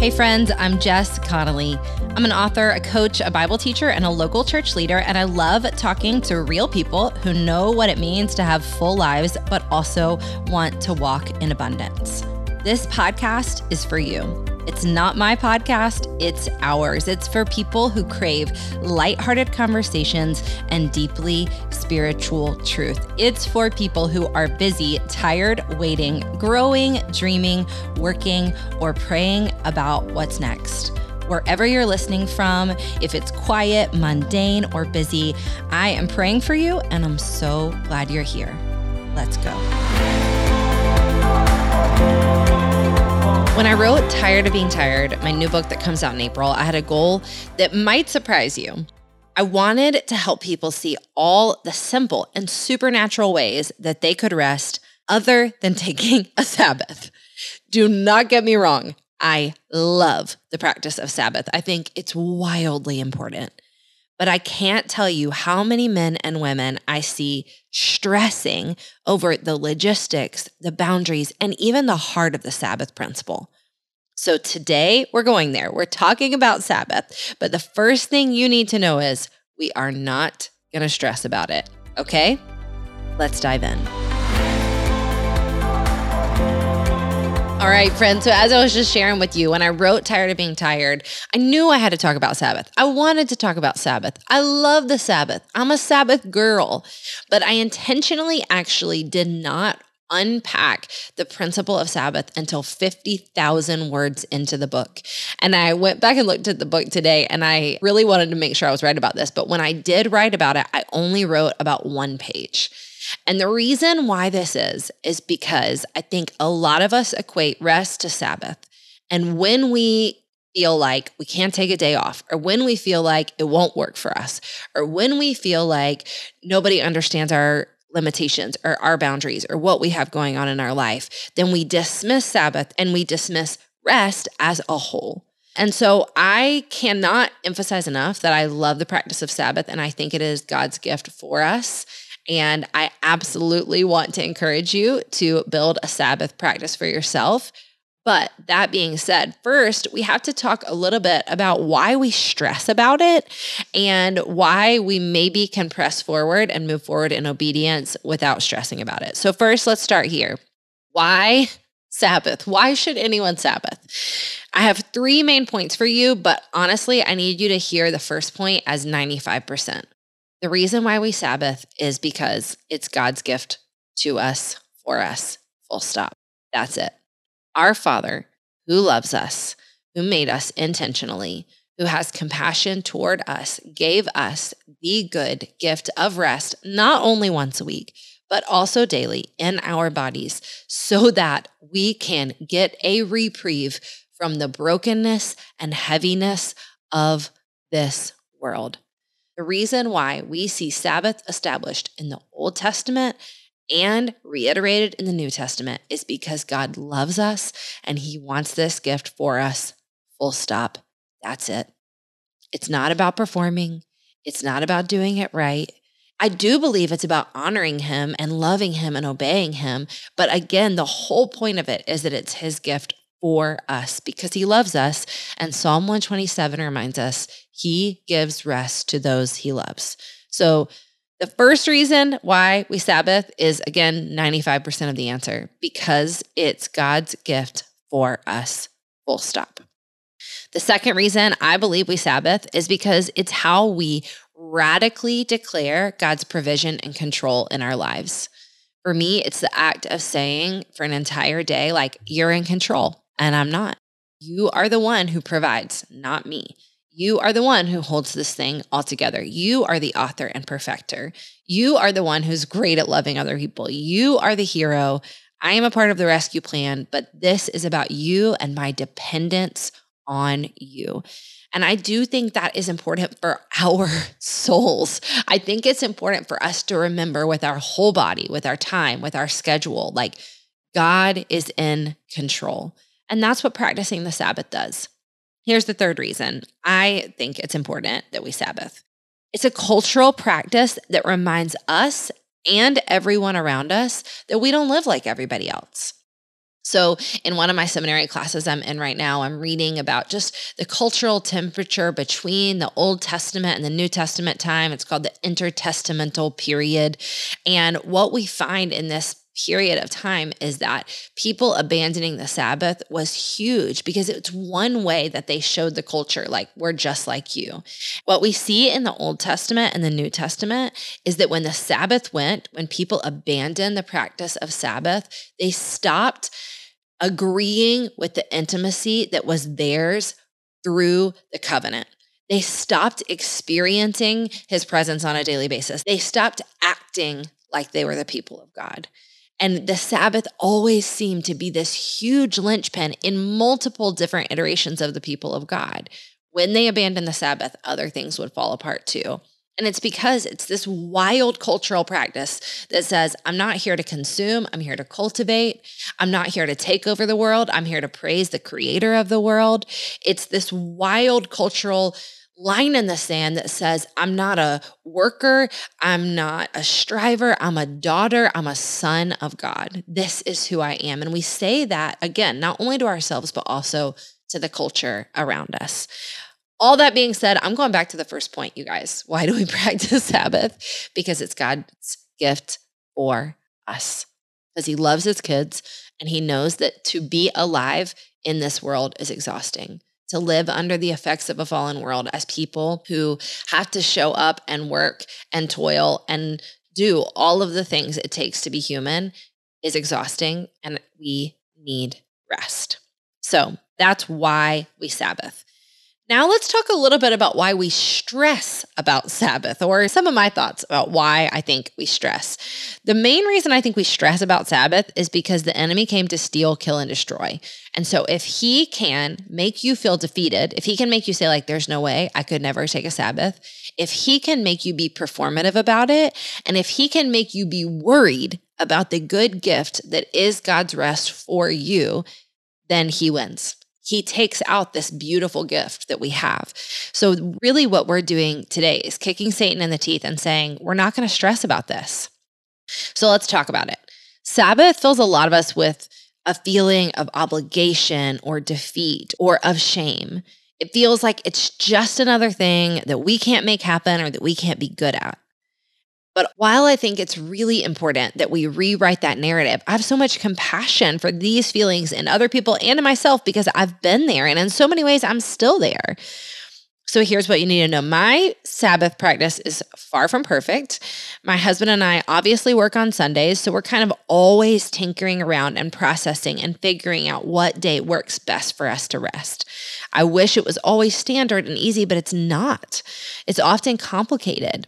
Hey, friends, I'm Jess Connolly. I'm an author, a coach, a Bible teacher, and a local church leader, and I love talking to real people who know what it means to have full lives, but also want to walk in abundance. This podcast is for you. It's not my podcast, it's ours. It's for people who crave lighthearted conversations and deeply spiritual truth. It's for people who are busy, tired, waiting, growing, dreaming, working, or praying about what's next. Wherever you're listening from, if it's quiet, mundane, or busy, I am praying for you and I'm so glad you're here. Let's go. When I wrote Tired of Being Tired, my new book that comes out in April, I had a goal that might surprise you. I wanted to help people see all the simple and supernatural ways that they could rest other than taking a Sabbath. Do not get me wrong. I love the practice of Sabbath. I think it's wildly important. But I can't tell you how many men and women I see stressing over the logistics, the boundaries, and even the heart of the Sabbath principle. So today we're going there. We're talking about Sabbath. But the first thing you need to know is we are not going to stress about it. Okay? Let's dive in. All right, friends. So, as I was just sharing with you, when I wrote Tired of Being Tired, I knew I had to talk about Sabbath. I wanted to talk about Sabbath. I love the Sabbath. I'm a Sabbath girl, but I intentionally actually did not unpack the principle of Sabbath until 50,000 words into the book. And I went back and looked at the book today and I really wanted to make sure I was right about this. But when I did write about it, I only wrote about one page. And the reason why this is, is because I think a lot of us equate rest to Sabbath. And when we feel like we can't take a day off, or when we feel like it won't work for us, or when we feel like nobody understands our limitations or our boundaries or what we have going on in our life, then we dismiss Sabbath and we dismiss rest as a whole. And so I cannot emphasize enough that I love the practice of Sabbath and I think it is God's gift for us. And I absolutely want to encourage you to build a Sabbath practice for yourself. But that being said, first, we have to talk a little bit about why we stress about it and why we maybe can press forward and move forward in obedience without stressing about it. So, first, let's start here. Why Sabbath? Why should anyone Sabbath? I have three main points for you, but honestly, I need you to hear the first point as 95%. The reason why we Sabbath is because it's God's gift to us, for us, full stop. That's it. Our Father, who loves us, who made us intentionally, who has compassion toward us, gave us the good gift of rest, not only once a week, but also daily in our bodies, so that we can get a reprieve from the brokenness and heaviness of this world. The reason why we see Sabbath established in the Old Testament and reiterated in the New Testament is because God loves us and he wants this gift for us. Full stop. That's it. It's not about performing, it's not about doing it right. I do believe it's about honoring him and loving him and obeying him. But again, the whole point of it is that it's his gift for us because he loves us. And Psalm 127 reminds us he gives rest to those he loves. So, the first reason why we Sabbath is again 95% of the answer because it's God's gift for us, full stop. The second reason I believe we Sabbath is because it's how we radically declare God's provision and control in our lives. For me, it's the act of saying for an entire day, like, you're in control and I'm not. You are the one who provides, not me. You are the one who holds this thing all together. You are the author and perfecter. You are the one who's great at loving other people. You are the hero. I am a part of the rescue plan, but this is about you and my dependence on you. And I do think that is important for our souls. I think it's important for us to remember with our whole body, with our time, with our schedule, like God is in control. And that's what practicing the Sabbath does. Here's the third reason I think it's important that we Sabbath. It's a cultural practice that reminds us and everyone around us that we don't live like everybody else. So, in one of my seminary classes I'm in right now, I'm reading about just the cultural temperature between the Old Testament and the New Testament time. It's called the intertestamental period. And what we find in this period of time is that people abandoning the Sabbath was huge because it's one way that they showed the culture, like, we're just like you. What we see in the Old Testament and the New Testament is that when the Sabbath went, when people abandoned the practice of Sabbath, they stopped agreeing with the intimacy that was theirs through the covenant. They stopped experiencing his presence on a daily basis. They stopped acting like they were the people of God. And the Sabbath always seemed to be this huge linchpin in multiple different iterations of the people of God. When they abandoned the Sabbath, other things would fall apart too. And it's because it's this wild cultural practice that says, I'm not here to consume, I'm here to cultivate. I'm not here to take over the world, I'm here to praise the creator of the world. It's this wild cultural line in the sand that says, I'm not a worker, I'm not a striver, I'm a daughter, I'm a son of God. This is who I am. And we say that again, not only to ourselves, but also to the culture around us. All that being said, I'm going back to the first point, you guys. Why do we practice Sabbath? Because it's God's gift for us. Because he loves his kids and he knows that to be alive in this world is exhausting to live under the effects of a fallen world as people who have to show up and work and toil and do all of the things it takes to be human is exhausting and we need rest. So that's why we Sabbath. Now, let's talk a little bit about why we stress about Sabbath, or some of my thoughts about why I think we stress. The main reason I think we stress about Sabbath is because the enemy came to steal, kill, and destroy. And so, if he can make you feel defeated, if he can make you say, like, there's no way I could never take a Sabbath, if he can make you be performative about it, and if he can make you be worried about the good gift that is God's rest for you, then he wins he takes out this beautiful gift that we have. So, really, what we're doing today is kicking Satan in the teeth and saying, we're not going to stress about this. So, let's talk about it. Sabbath fills a lot of us with a feeling of obligation or defeat or of shame. It feels like it's just another thing that we can't make happen or that we can't be good at. But while I think it's really important that we rewrite that narrative, I have so much compassion for these feelings in other people and in myself because I've been there. And in so many ways, I'm still there. So here's what you need to know my Sabbath practice is far from perfect. My husband and I obviously work on Sundays, so we're kind of always tinkering around and processing and figuring out what day works best for us to rest. I wish it was always standard and easy, but it's not. It's often complicated.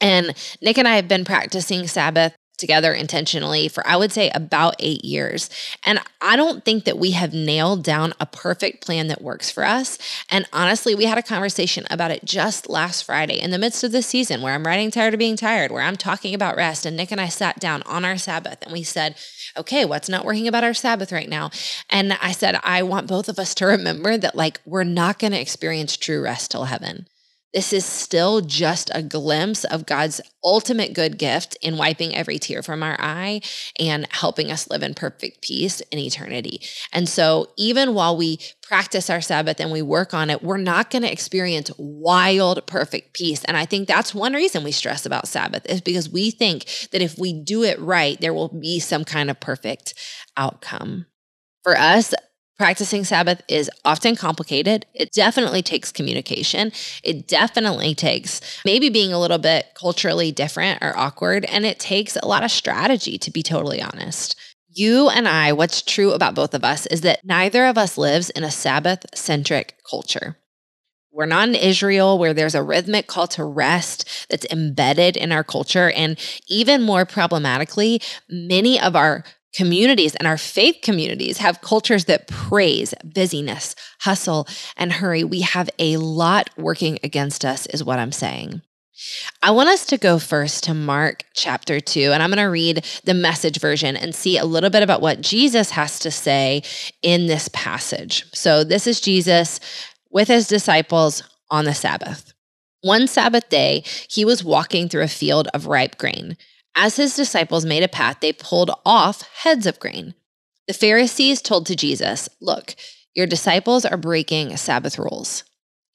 And Nick and I have been practicing Sabbath together intentionally for I would say about 8 years. And I don't think that we have nailed down a perfect plan that works for us. And honestly, we had a conversation about it just last Friday in the midst of this season where I'm writing tired of being tired, where I'm talking about rest and Nick and I sat down on our Sabbath and we said, "Okay, what's not working about our Sabbath right now?" And I said, "I want both of us to remember that like we're not going to experience true rest till heaven." This is still just a glimpse of God's ultimate good gift in wiping every tear from our eye and helping us live in perfect peace in eternity. And so, even while we practice our Sabbath and we work on it, we're not going to experience wild, perfect peace. And I think that's one reason we stress about Sabbath is because we think that if we do it right, there will be some kind of perfect outcome. For us, Practicing Sabbath is often complicated. It definitely takes communication. It definitely takes maybe being a little bit culturally different or awkward. And it takes a lot of strategy, to be totally honest. You and I, what's true about both of us is that neither of us lives in a Sabbath centric culture. We're not in Israel where there's a rhythmic call to rest that's embedded in our culture. And even more problematically, many of our communities and our faith communities have cultures that praise busyness, hustle, and hurry. We have a lot working against us, is what I'm saying. I want us to go first to Mark chapter 2, and I'm going to read the message version and see a little bit about what Jesus has to say in this passage. So, this is Jesus with his disciples on the Sabbath. One Sabbath day, he was walking through a field of ripe grain. As his disciples made a path, they pulled off heads of grain. The Pharisees told to Jesus, Look, your disciples are breaking Sabbath rules.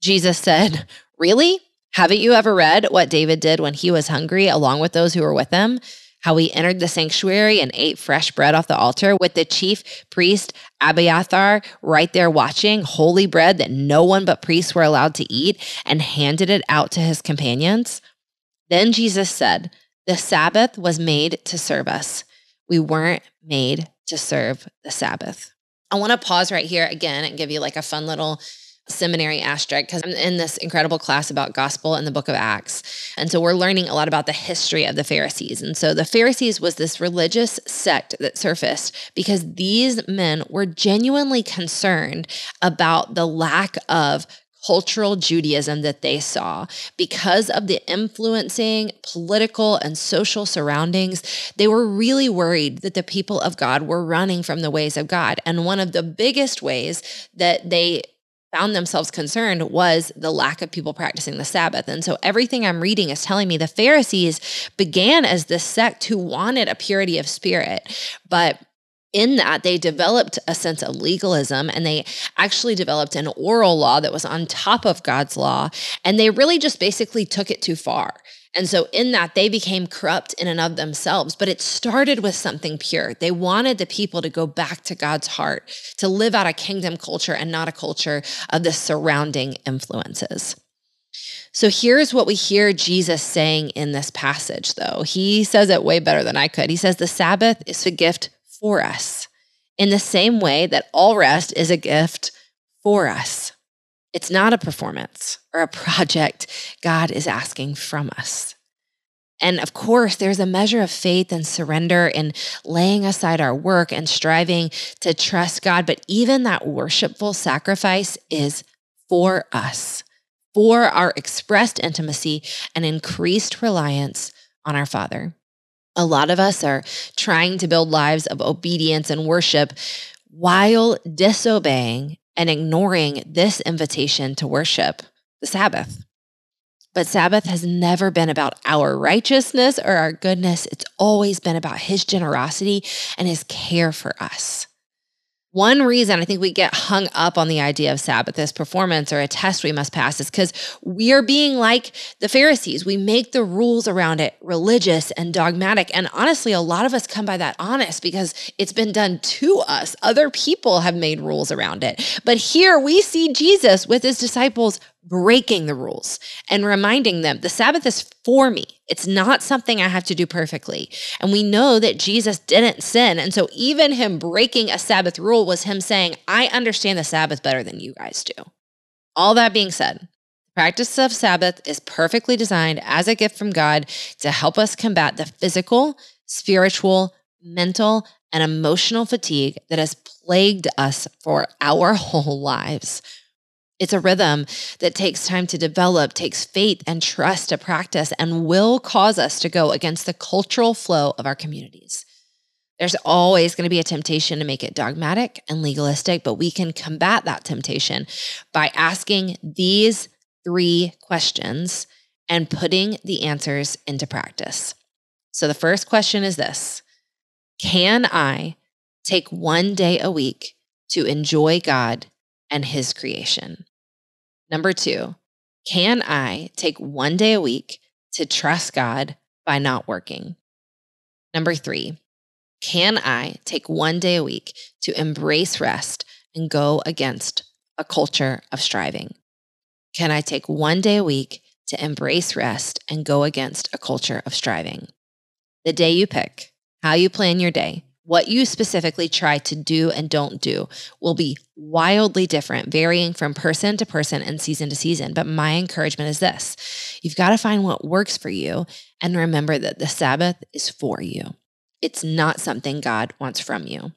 Jesus said, Really? Haven't you ever read what David did when he was hungry along with those who were with him? How he entered the sanctuary and ate fresh bread off the altar with the chief priest Abiathar right there watching, holy bread that no one but priests were allowed to eat, and handed it out to his companions? Then Jesus said, The Sabbath was made to serve us. We weren't made to serve the Sabbath. I want to pause right here again and give you like a fun little seminary asterisk because I'm in this incredible class about gospel in the book of Acts. And so we're learning a lot about the history of the Pharisees. And so the Pharisees was this religious sect that surfaced because these men were genuinely concerned about the lack of cultural Judaism that they saw. Because of the influencing political and social surroundings, they were really worried that the people of God were running from the ways of God. And one of the biggest ways that they found themselves concerned was the lack of people practicing the Sabbath. And so everything I'm reading is telling me the Pharisees began as this sect who wanted a purity of spirit, but in that they developed a sense of legalism and they actually developed an oral law that was on top of God's law and they really just basically took it too far. And so in that they became corrupt in and of themselves, but it started with something pure. They wanted the people to go back to God's heart, to live out a kingdom culture and not a culture of the surrounding influences. So here's what we hear Jesus saying in this passage, though. He says it way better than I could. He says, The Sabbath is a gift for us in the same way that all rest is a gift for us. It's not a performance or a project God is asking from us. And of course, there's a measure of faith and surrender in laying aside our work and striving to trust God. But even that worshipful sacrifice is for us, for our expressed intimacy and increased reliance on our Father. A lot of us are trying to build lives of obedience and worship while disobeying and ignoring this invitation to worship the Sabbath. But Sabbath has never been about our righteousness or our goodness. It's always been about his generosity and his care for us. One reason I think we get hung up on the idea of Sabbath as performance or a test we must pass is because we are being like the Pharisees. We make the rules around it religious and dogmatic. And honestly, a lot of us come by that honest because it's been done to us. Other people have made rules around it. But here we see Jesus with his disciples breaking the rules and reminding them the Sabbath is for me. It's not something I have to do perfectly. And we know that Jesus didn't sin. And so even him breaking a Sabbath rule was him saying, I understand the Sabbath better than you guys do. All that being said, practice of Sabbath is perfectly designed as a gift from God to help us combat the physical, spiritual, mental, and emotional fatigue that has plagued us for our whole lives. It's a rhythm that takes time to develop, takes faith and trust to practice, and will cause us to go against the cultural flow of our communities. There's always going to be a temptation to make it dogmatic and legalistic, but we can combat that temptation by asking these three questions and putting the answers into practice. So the first question is this Can I take one day a week to enjoy God and His creation? Number two, can I take one day a week to trust God by not working? Number three, can I take one day a week to embrace rest and go against a culture of striving? Can I take one day a week to embrace rest and go against a culture of striving? The day you pick, how you plan your day, what you specifically try to do and don't do will be wildly different, varying from person to person and season to season. But my encouragement is this you've got to find what works for you and remember that the Sabbath is for you. It's not something God wants from you.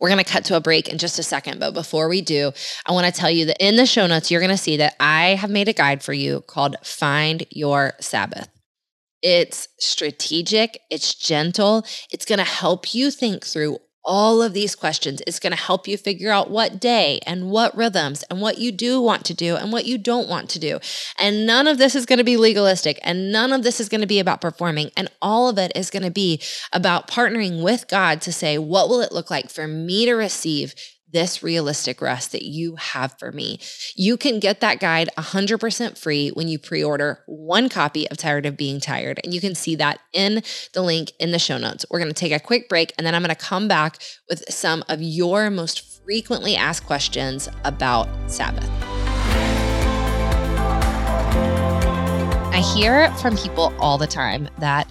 We're going to cut to a break in just a second. But before we do, I want to tell you that in the show notes, you're going to see that I have made a guide for you called Find Your Sabbath. It's strategic, it's gentle, it's going to help you think through all of these questions. It's going to help you figure out what day and what rhythms and what you do want to do and what you don't want to do. And none of this is going to be legalistic and none of this is going to be about performing. And all of it is going to be about partnering with God to say, what will it look like for me to receive this realistic rest that you have for me. You can get that guide 100% free when you pre order one copy of Tired of Being Tired. And you can see that in the link in the show notes. We're going to take a quick break and then I'm going to come back with some of your most frequently asked questions about Sabbath. I hear from people all the time that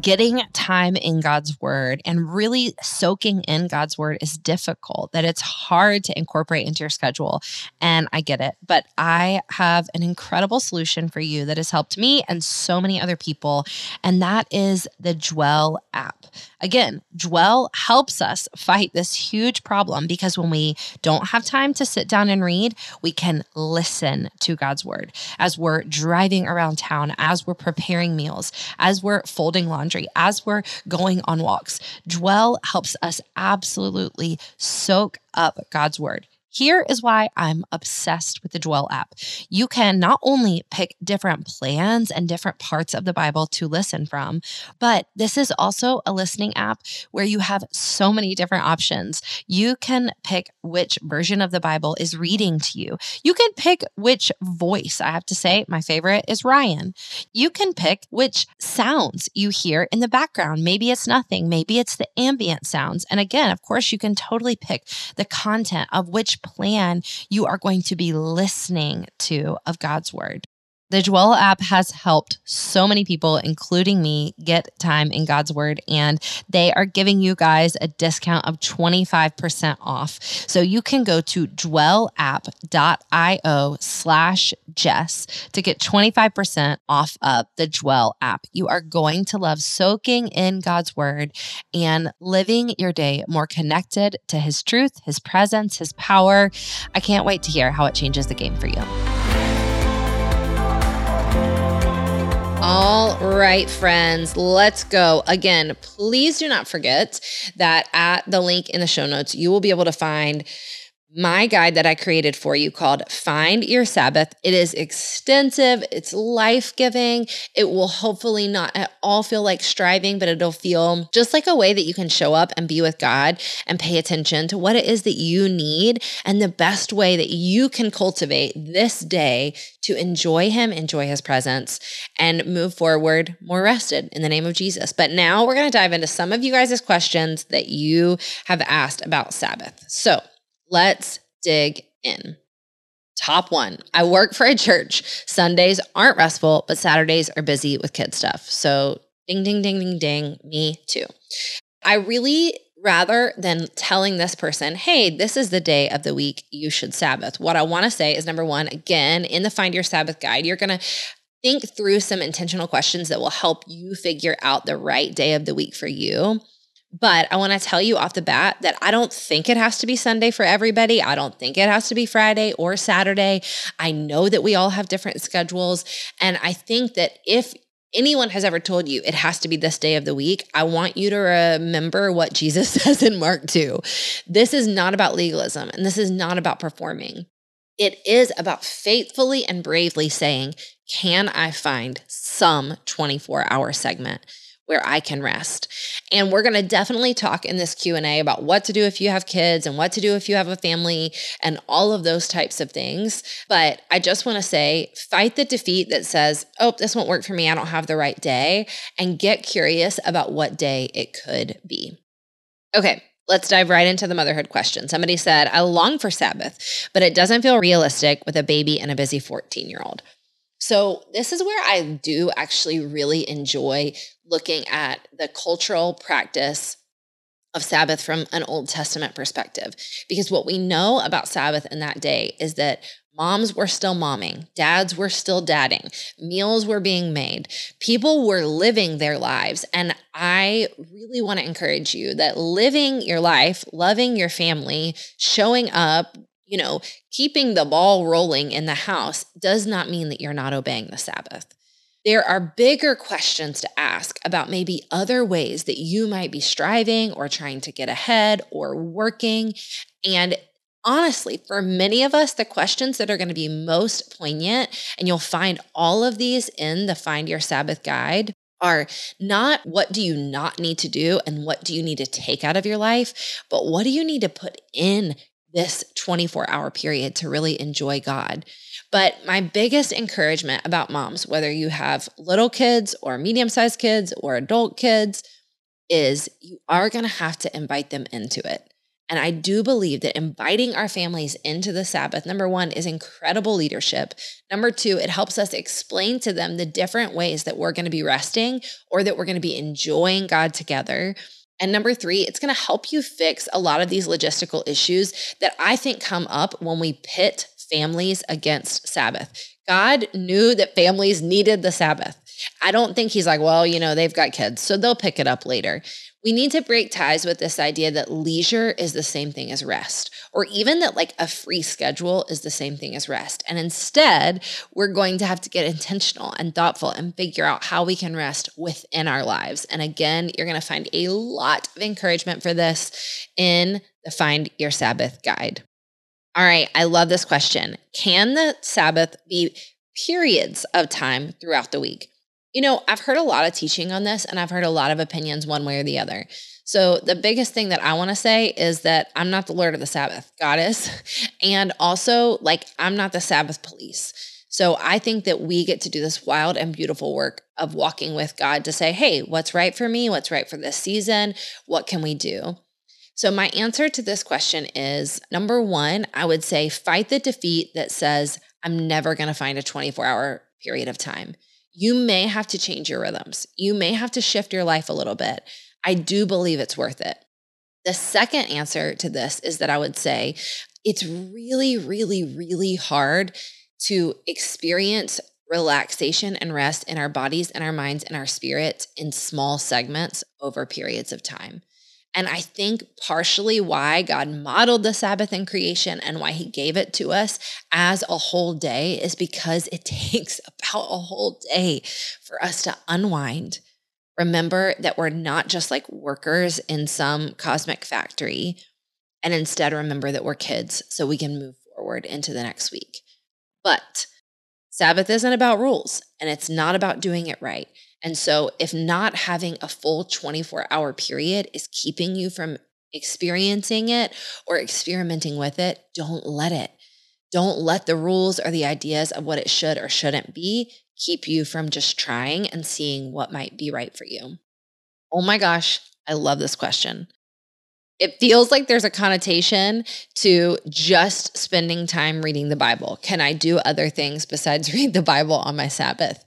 getting time in God's word and really soaking in God's word is difficult, that it's hard to incorporate into your schedule. And I get it. But I have an incredible solution for you that has helped me and so many other people. And that is the Dwell app. Again, Dwell helps us fight this huge problem because when we don't have time to sit down and read, we can listen to God's word as we're driving around town, as we're preparing meals, as we're folding laundry, as we're going on walks. Dwell helps us absolutely soak up God's word. Here is why I'm obsessed with the Dwell app. You can not only pick different plans and different parts of the Bible to listen from, but this is also a listening app where you have so many different options. You can pick which version of the Bible is reading to you. You can pick which voice. I have to say, my favorite is Ryan. You can pick which sounds you hear in the background. Maybe it's nothing, maybe it's the ambient sounds. And again, of course, you can totally pick the content of which plan you are going to be listening to of God's word. The Dwell app has helped so many people, including me, get time in God's Word, and they are giving you guys a discount of 25% off. So you can go to dwellapp.io slash Jess to get 25% off of the Dwell app. You are going to love soaking in God's Word and living your day more connected to His truth, His presence, His power. I can't wait to hear how it changes the game for you. All right, friends, let's go. Again, please do not forget that at the link in the show notes, you will be able to find my guide that I created for you called Find Your Sabbath. It is extensive, it's life giving. It will hopefully not at all feel like striving, but it'll feel just like a way that you can show up and be with God and pay attention to what it is that you need and the best way that you can cultivate this day to enjoy Him, enjoy His presence, and move forward more rested in the name of Jesus. But now we're going to dive into some of you guys' questions that you have asked about Sabbath. So, Let's dig in. Top one I work for a church. Sundays aren't restful, but Saturdays are busy with kid stuff. So, ding, ding, ding, ding, ding, me too. I really rather than telling this person, hey, this is the day of the week you should Sabbath, what I want to say is number one, again, in the Find Your Sabbath guide, you're going to think through some intentional questions that will help you figure out the right day of the week for you. But I want to tell you off the bat that I don't think it has to be Sunday for everybody. I don't think it has to be Friday or Saturday. I know that we all have different schedules. And I think that if anyone has ever told you it has to be this day of the week, I want you to remember what Jesus says in Mark 2. This is not about legalism and this is not about performing. It is about faithfully and bravely saying, Can I find some 24 hour segment? Where I can rest. And we're going to definitely talk in this Q&A about what to do if you have kids and what to do if you have a family and all of those types of things. But I just want to say fight the defeat that says, "Oh, this won't work for me. I don't have the right day." And get curious about what day it could be. Okay, Let's dive right into the motherhood question. Somebody said, I long for Sabbath, but it doesn't feel realistic with a baby and a busy 14 year old. So, this is where I do actually really enjoy looking at the cultural practice of Sabbath from an Old Testament perspective. Because what we know about Sabbath in that day is that moms were still momming, dads were still dadding, meals were being made, people were living their lives. And I really want to encourage you that living your life, loving your family, showing up, you know, keeping the ball rolling in the house does not mean that you're not obeying the Sabbath. There are bigger questions to ask about maybe other ways that you might be striving or trying to get ahead or working. And honestly, for many of us, the questions that are going to be most poignant, and you'll find all of these in the Find Your Sabbath guide, are not what do you not need to do and what do you need to take out of your life, but what do you need to put in this 24 hour period to really enjoy God. But my biggest encouragement about moms, whether you have little kids or medium sized kids or adult kids, is you are going to have to invite them into it. And I do believe that inviting our families into the Sabbath, number one, is incredible leadership. Number two, it helps us explain to them the different ways that we're going to be resting or that we're going to be enjoying God together. And number three, it's going to help you fix a lot of these logistical issues that I think come up when we pit families against Sabbath. God knew that families needed the Sabbath. I don't think he's like, well, you know, they've got kids, so they'll pick it up later. We need to break ties with this idea that leisure is the same thing as rest, or even that like a free schedule is the same thing as rest. And instead, we're going to have to get intentional and thoughtful and figure out how we can rest within our lives. And again, you're going to find a lot of encouragement for this in the Find Your Sabbath guide. All right, I love this question. Can the Sabbath be periods of time throughout the week? You know, I've heard a lot of teaching on this and I've heard a lot of opinions one way or the other. So, the biggest thing that I want to say is that I'm not the Lord of the Sabbath, God is. And also, like, I'm not the Sabbath police. So, I think that we get to do this wild and beautiful work of walking with God to say, hey, what's right for me? What's right for this season? What can we do? So, my answer to this question is number one, I would say fight the defeat that says, I'm never going to find a 24 hour period of time you may have to change your rhythms. You may have to shift your life a little bit. I do believe it's worth it. The second answer to this is that I would say it's really, really, really hard to experience relaxation and rest in our bodies and our minds and our spirits in small segments over periods of time. And I think partially why God modeled the Sabbath in creation and why he gave it to us as a whole day is because it takes about a whole day for us to unwind. Remember that we're not just like workers in some cosmic factory. And instead, remember that we're kids so we can move forward into the next week. But Sabbath isn't about rules and it's not about doing it right. And so, if not having a full 24 hour period is keeping you from experiencing it or experimenting with it, don't let it. Don't let the rules or the ideas of what it should or shouldn't be keep you from just trying and seeing what might be right for you. Oh my gosh, I love this question it feels like there's a connotation to just spending time reading the Bible. Can I do other things besides read the Bible on my Sabbath?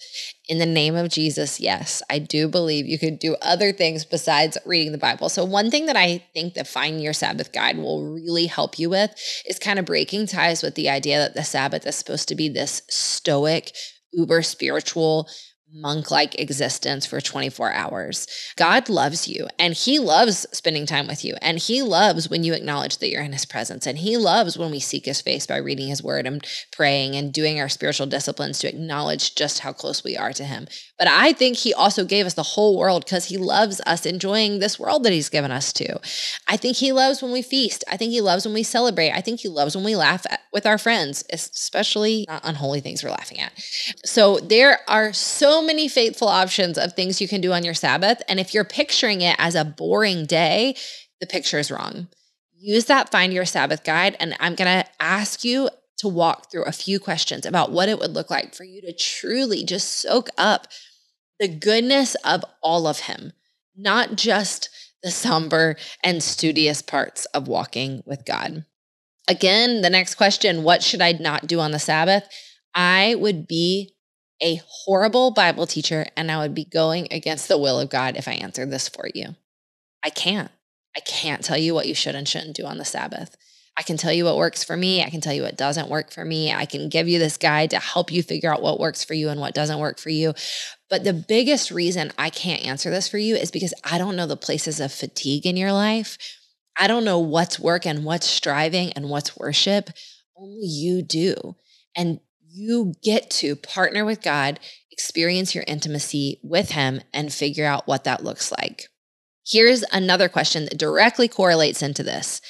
In the name of Jesus, yes, I do believe you could do other things besides reading the Bible. So, one thing that I think the Find Your Sabbath guide will really help you with is kind of breaking ties with the idea that the Sabbath is supposed to be this stoic, uber spiritual monk like existence for 24 hours. God loves you and He loves spending time with you. And He loves when you acknowledge that you're in His presence. And He loves when we seek His face by reading His word and praying and doing our spiritual disciplines to acknowledge just how close we are to Him. But I think He also gave us the whole world because He loves us enjoying this world that He's given us to. I think He loves when we feast. I think He loves when we celebrate. I think He loves when we laugh at, with our friends, especially unholy things we're laughing at. So there are so many faithful options of things you can do on your Sabbath. And if you're picturing it as a boring day, the picture is wrong. Use that Find Your Sabbath guide. And I'm going to ask you to walk through a few questions about what it would look like for you to truly just soak up the goodness of all of Him, not just the somber and studious parts of walking with God. Again, the next question what should I not do on the Sabbath? I would be a horrible Bible teacher and I would be going against the will of God if I answered this for you. I can't. I can't tell you what you should and shouldn't do on the Sabbath. I can tell you what works for me. I can tell you what doesn't work for me. I can give you this guide to help you figure out what works for you and what doesn't work for you. But the biggest reason I can't answer this for you is because I don't know the places of fatigue in your life. I don't know what's work and what's striving and what's worship. Only you do. And you get to partner with God experience your intimacy with Him and figure out what that looks like. Here's another question that directly correlates into this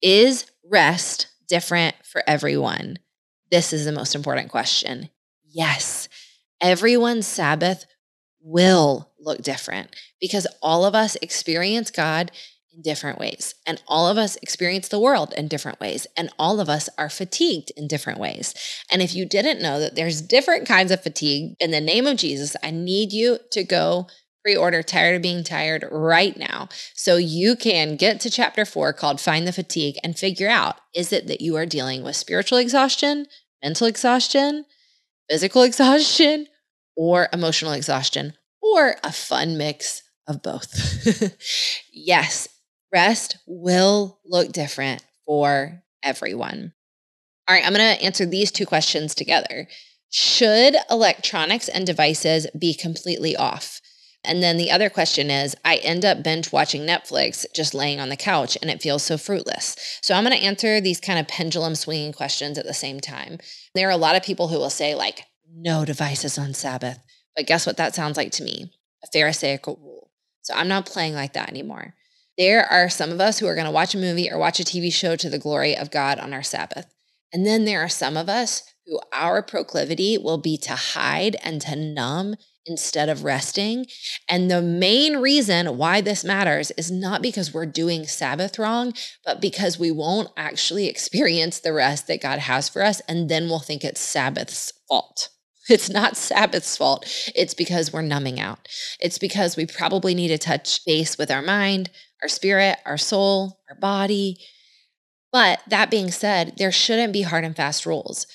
Is rest different for everyone? This is the most important question. Yes, everyone's Sabbath will look different because all of us experience God in different ways. And all of us experience the world in different ways. And all of us are fatigued in different ways. And if you didn't know that there's different kinds of fatigue, in the name of Jesus, I need you to go pre order Tired of Being Tired right now so you can get to chapter four called Find the Fatigue and figure out is it that you are dealing with spiritual exhaustion, mental exhaustion, physical exhaustion, or emotional exhaustion, or a fun mix of both. yes, rest will look different for everyone. All right, I'm going to answer these two questions together. Should electronics and devices be completely off? And then the other question is I end up binge watching Netflix just laying on the couch and it feels so fruitless. So I'm going to answer these kind of pendulum swinging questions at the same time. There are a lot of people who will say, like, no devices on Sabbath. But guess what that sounds like to me? A Pharisaical rule. So I'm not playing like that anymore. There are some of us who are going to watch a movie or watch a TV show to the glory of God on our Sabbath. And then there are some of us who our proclivity will be to hide and to numb instead of resting. And the main reason why this matters is not because we're doing Sabbath wrong, but because we won't actually experience the rest that God has for us. And then we'll think it's Sabbath's fault. It's not Sabbath's fault. It's because we're numbing out. It's because we probably need to touch base with our mind, our spirit, our soul, our body. But that being said, there shouldn't be hard and fast rules.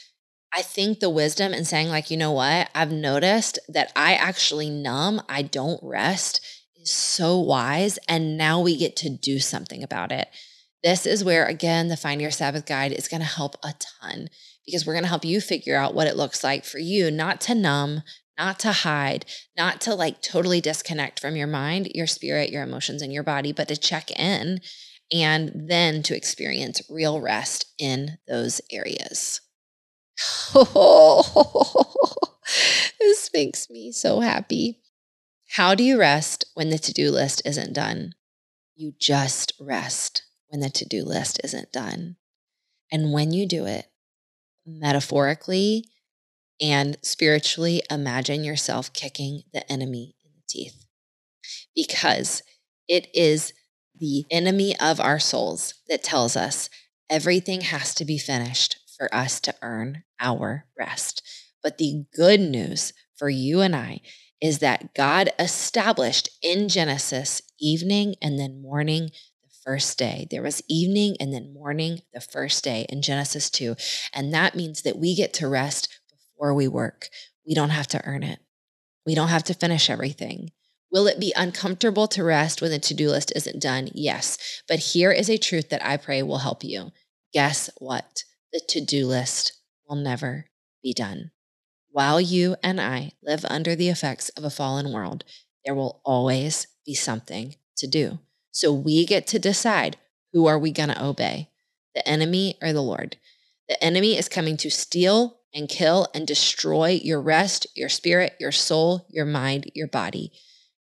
I think the wisdom in saying, like, you know what, I've noticed that I actually numb, I don't rest is so wise. And now we get to do something about it. This is where, again, the Find Your Sabbath guide is going to help a ton because we're going to help you figure out what it looks like for you not to numb, not to hide, not to like totally disconnect from your mind, your spirit, your emotions, and your body, but to check in and then to experience real rest in those areas. This makes me so happy. How do you rest when the to do list isn't done? You just rest when the to do list isn't done. And when you do it, metaphorically and spiritually, imagine yourself kicking the enemy in the teeth because it is the enemy of our souls that tells us everything has to be finished for us to earn our rest. But the good news for you and I is that God established in Genesis evening and then morning the first day. There was evening and then morning the first day in Genesis 2. And that means that we get to rest before we work. We don't have to earn it, we don't have to finish everything. Will it be uncomfortable to rest when the to do list isn't done? Yes. But here is a truth that I pray will help you. Guess what? the to do list will never be done. While you and I live under the effects of a fallen world, there will always be something to do. So we get to decide who are we going to obey, the enemy or the Lord. The enemy is coming to steal and kill and destroy your rest, your spirit, your soul, your mind, your body.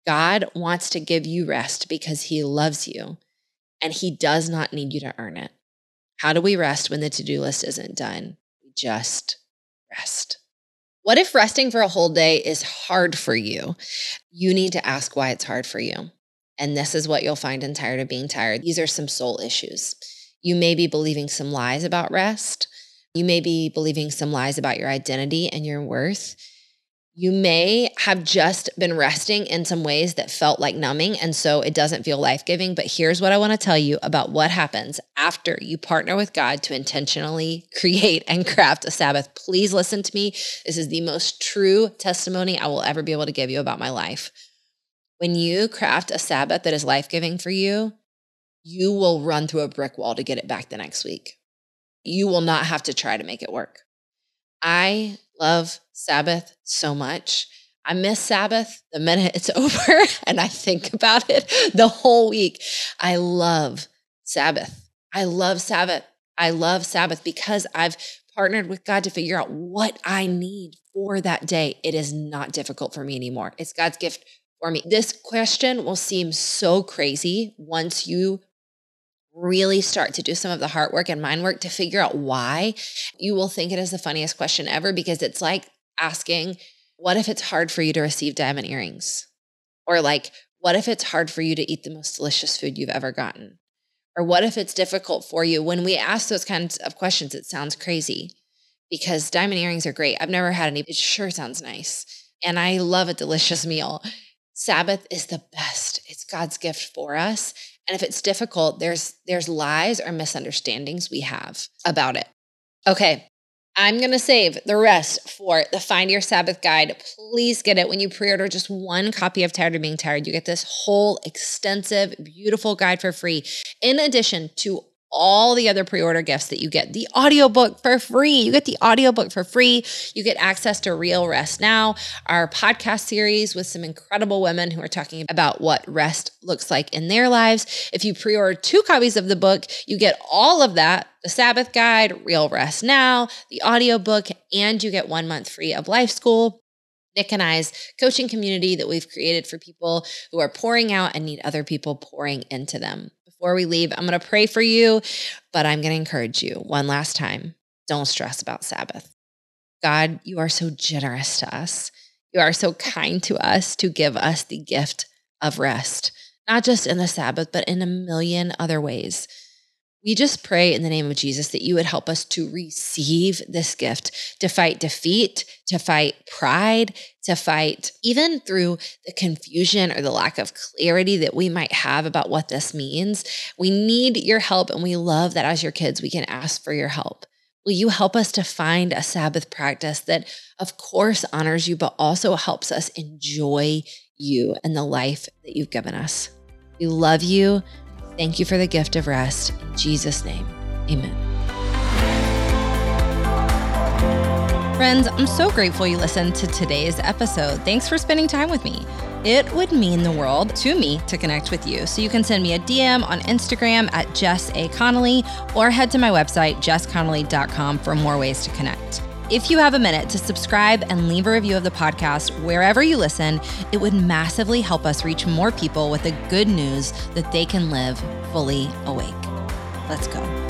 God wants to give you rest because he loves you and he does not need you to earn it. How do we rest when the to do list isn't done? We just rest. What if resting for a whole day is hard for you? You need to ask why it's hard for you. And this is what you'll find in Tired of Being Tired. These are some soul issues. You may be believing some lies about rest. You may be believing some lies about your identity and your worth. You may have just been resting in some ways that felt like numbing, and so it doesn't feel life giving. But here's what I want to tell you about what happens after you partner with God to intentionally create and craft a Sabbath. Please listen to me. This is the most true testimony I will ever be able to give you about my life. When you craft a Sabbath that is life giving for you, you will run through a brick wall to get it back the next week. You will not have to try to make it work. I love Sabbath so much. I miss Sabbath the minute it's over and I think about it the whole week. I love Sabbath. I love Sabbath. I love Sabbath because I've partnered with God to figure out what I need for that day, it is not difficult for me anymore. It's God's gift for me. This question will seem so crazy once you really start to do some of the heart work and mind work to figure out why. You will think it is the funniest question ever because it's like asking, what if it's hard for you to receive diamond earrings? Or like, what if it's hard for you to eat the most delicious food you've ever gotten? Or what if it's difficult for you? When we ask those kinds of questions, it sounds crazy because diamond earrings are great. I've never had any. It sure sounds nice. And I love a delicious meal. Sabbath is the best. It's God's gift for us. And if it's difficult, there's there's lies or misunderstandings we have about it. Okay, I'm going to save the rest for the Find Your Sabbath guide. Please get it when you pre order just one copy of Tired of Being Tired. You get this whole extensive, beautiful guide for free, in addition to all the other pre-order gifts that you get. The audiobook for free. You get the audiobook for free. You get access to real rest now our podcast series with some incredible women who are talking about what rest looks like in their lives. If you pre-order two copies of the book you get all of that the sabbath guide real rest now the audiobook and you get one month free of life school. Nick and I's coaching community that we've created for people who are pouring out and need other people pouring into them before we leave, I'm going to pray for you, but I'm going to encourage you one last time don't stress about Sabbath. God, you are so generous to us. You are so kind to us to give us the gift of rest, not just in the Sabbath, but in a million other ways. We just pray in the name of Jesus that you would help us to receive this gift, to fight defeat, to fight pride, to fight even through the confusion or the lack of clarity that we might have about what this means. We need your help, and we love that as your kids, we can ask for your help. Will you help us to find a Sabbath practice that, of course, honors you, but also helps us enjoy you and the life that you've given us? We love you. Thank you for the gift of rest. In Jesus' name, amen. Friends, I'm so grateful you listened to today's episode. Thanks for spending time with me. It would mean the world to me to connect with you. So you can send me a DM on Instagram at Jess A. Connolly or head to my website, jessconnolly.com, for more ways to connect. If you have a minute to subscribe and leave a review of the podcast wherever you listen, it would massively help us reach more people with the good news that they can live fully awake. Let's go.